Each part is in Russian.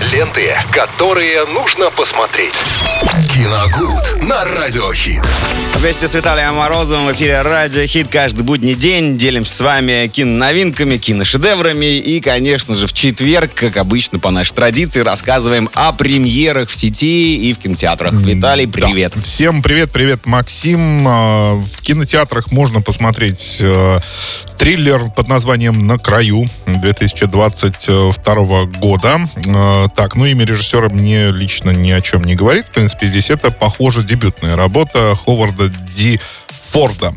Ленты, которые нужно посмотреть. Киногуд на Радиохит. Вместе с Виталием Морозовым в эфире Радио Хит каждый будний день. Делимся с вами киноновинками, киношедеврами. И, конечно же, в четверг, как обычно, по нашей традиции, рассказываем о премьерах в сети и в кинотеатрах. Виталий, привет. Да. Всем привет, привет, Максим. А, в кинотеатрах можно посмотреть э, триллер под названием «На краю» 2022 года. Так, ну имя режиссера мне лично ни о чем не говорит. В принципе, здесь это, похоже, дебютная работа Ховарда Ди Форда.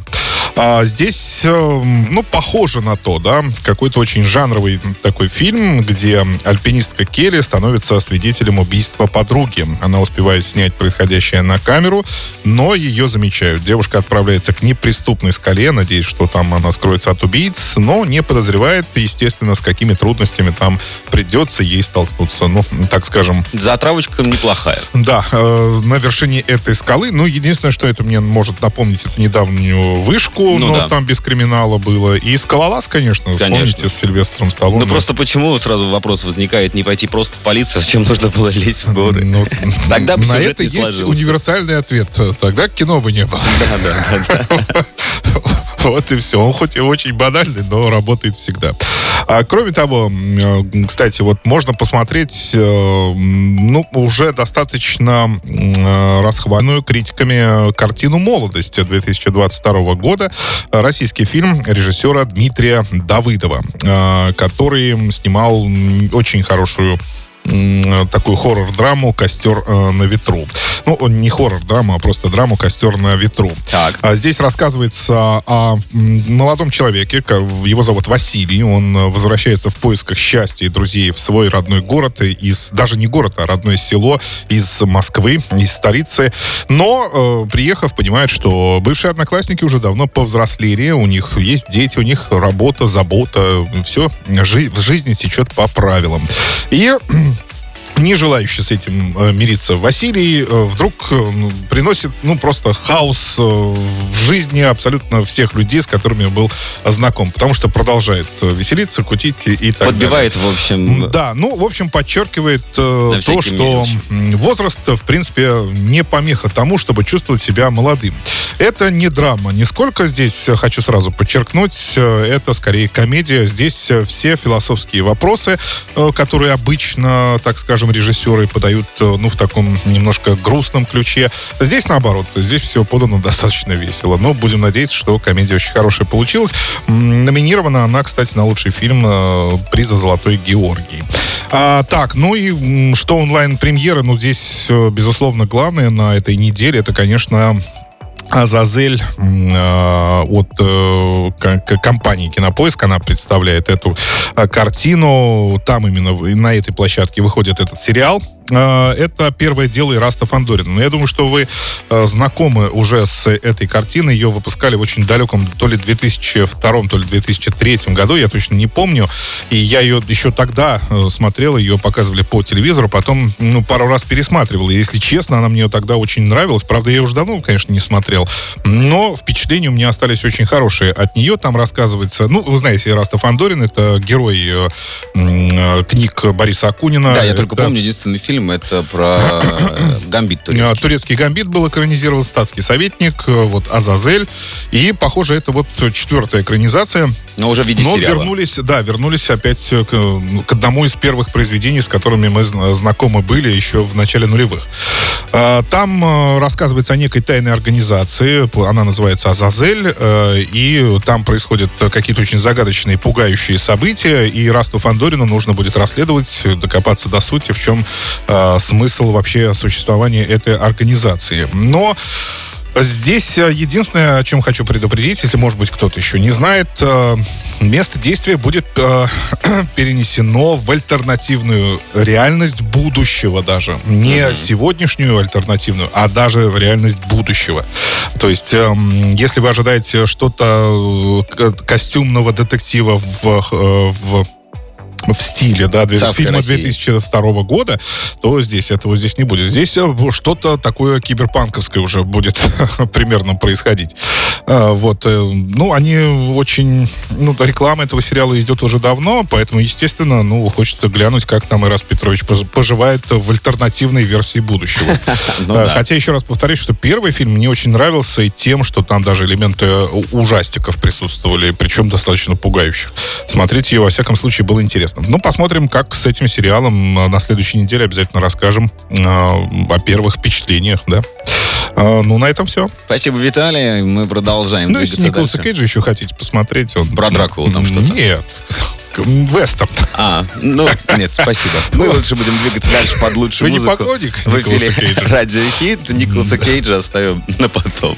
А здесь, эм, ну, похоже на то, да, какой-то очень жанровый такой фильм, где альпинистка Келли становится свидетелем убийства подруги. Она успевает снять происходящее на камеру, но ее замечают. Девушка отправляется к неприступной скале, надеясь, что там она скроется от убийц, но не подозревает, естественно, с какими трудностями там придется ей столкнуться. Ну, так скажем... Затравочка неплохая. Да, э, на вершине этой скалы. Ну, единственное, что это мне может напомнить, это недавнюю вышку, ну, но да. там без криминала было. И Скалолаз, конечно, конечно. вспомните с Сильвестром Сталлоне. Ну просто почему сразу вопрос возникает не пойти просто в полицию, зачем нужно было лезть в горы? Ну, Тогда бы На это есть универсальный ответ. Тогда кино бы не было. Да, да, да. Вот и все. Он хоть и очень банальный, но работает всегда. А, кроме того, э, кстати, вот можно посмотреть, э, ну, уже достаточно э, расхваленную критиками картину «Молодость» 2022 года. Российский фильм режиссера Дмитрия Давыдова, который снимал очень хорошую такую хоррор-драму «Костер э, на ветру». Ну, не хоррор-драма, а просто драму «Костер на ветру». Так. А здесь рассказывается о молодом человеке, его зовут Василий, он возвращается в поисках счастья и друзей в свой родной город, из, даже не город, а родное село из Москвы, из столицы. Но, э, приехав, понимает, что бывшие одноклассники уже давно повзрослели, у них есть дети, у них работа, забота, все в жизни течет по правилам. И не желающий с этим э, мириться Василий э, вдруг э, приносит, ну, просто хаос в жизни абсолютно всех людей, с которыми был знаком, потому что продолжает веселиться, кутить и, так Подбивает, далее. в общем... Да, ну, в общем, подчеркивает э, то, что мелочи. возраст, в принципе, не помеха тому, чтобы чувствовать себя молодым. Это не драма, нисколько здесь, хочу сразу подчеркнуть, это скорее комедия. Здесь все философские вопросы, которые обычно, так скажем, режиссеры подают, э, ну, в таком немножко грустном ключе. Здесь наоборот, здесь все подано достаточно весело. Но будем надеяться, что комедия очень хорошая получилась. Номинирована она, кстати, на лучший фильм э, приза «Золотой Георгий». А, так, ну и что онлайн-премьеры, ну, здесь, э, безусловно, главное на этой неделе, это, конечно, Азазель э, от э, компании Кинопоиск, она представляет эту э, картину. Там именно на этой площадке выходит этот сериал. Это первое дело Ираста Фандорина. Но я думаю, что вы знакомы уже с этой картиной. Ее выпускали в очень далеком то ли 2002, то ли 2003 году, я точно не помню. И я ее еще тогда смотрел, ее показывали по телевизору, потом ну, пару раз пересматривал. И, если честно, она мне тогда очень нравилась. Правда, я уже давно, конечно, не смотрел смотрел. Но впечатления у меня остались очень хорошие от нее. Там рассказывается, ну, вы знаете, Раста Фандорин, это герой э, э, книг Бориса Акунина. Да, я только помню единственный фильм, это про Гамбит турецкий. Турецкий Гамбит был экранизирован, статский советник, э, вот Азазель. И, похоже, это вот четвертая экранизация. Но уже в виде Но сериала. вернулись, да, вернулись опять к, к одному из первых произведений, с которыми мы знакомы были еще в начале нулевых. А, там э, рассказывается о некой тайной организации, она называется Азазель, э, и там происходят какие-то очень загадочные, пугающие события, и Расту Фандорину нужно будет расследовать, докопаться до сути, в чем э, смысл вообще существования этой организации. Но Здесь э, единственное, о чем хочу предупредить, если, может быть, кто-то еще не знает, э, место действия будет э, перенесено в альтернативную реальность будущего даже. Не mm-hmm. сегодняшнюю альтернативную, а даже в реальность будущего. То есть, эм, если вы ожидаете что-то костюмного детектива в, в в стиле, да, фильма 2002 года, то здесь этого здесь не будет. Здесь э, что-то такое киберпанковское уже будет примерно происходить. А, вот, э, ну, они очень, ну, реклама этого сериала идет уже давно, поэтому, естественно, ну, хочется глянуть, как там Ирас Петрович поживает в альтернативной версии будущего. Ну а, хотя, еще раз повторюсь, что первый фильм мне очень нравился и тем, что там даже элементы ужастиков присутствовали, причем достаточно пугающих. Смотреть ее, во всяком случае, было интересно. Ну, посмотрим, как с этим сериалом на следующей неделе обязательно расскажем э, о первых впечатлениях, да. Э, ну, на этом все. Спасибо, Виталий. Мы продолжаем Ну, если Николаса. Кейджа еще хотите посмотреть, он... Про Дракулу там что-то? Нет. Вестерн. А, ну, нет, спасибо. Мы лучше будем двигаться дальше под лучшую Вы музыку. не поклонник В эфире Радио Хит. Николаса Кейджа оставим на потом.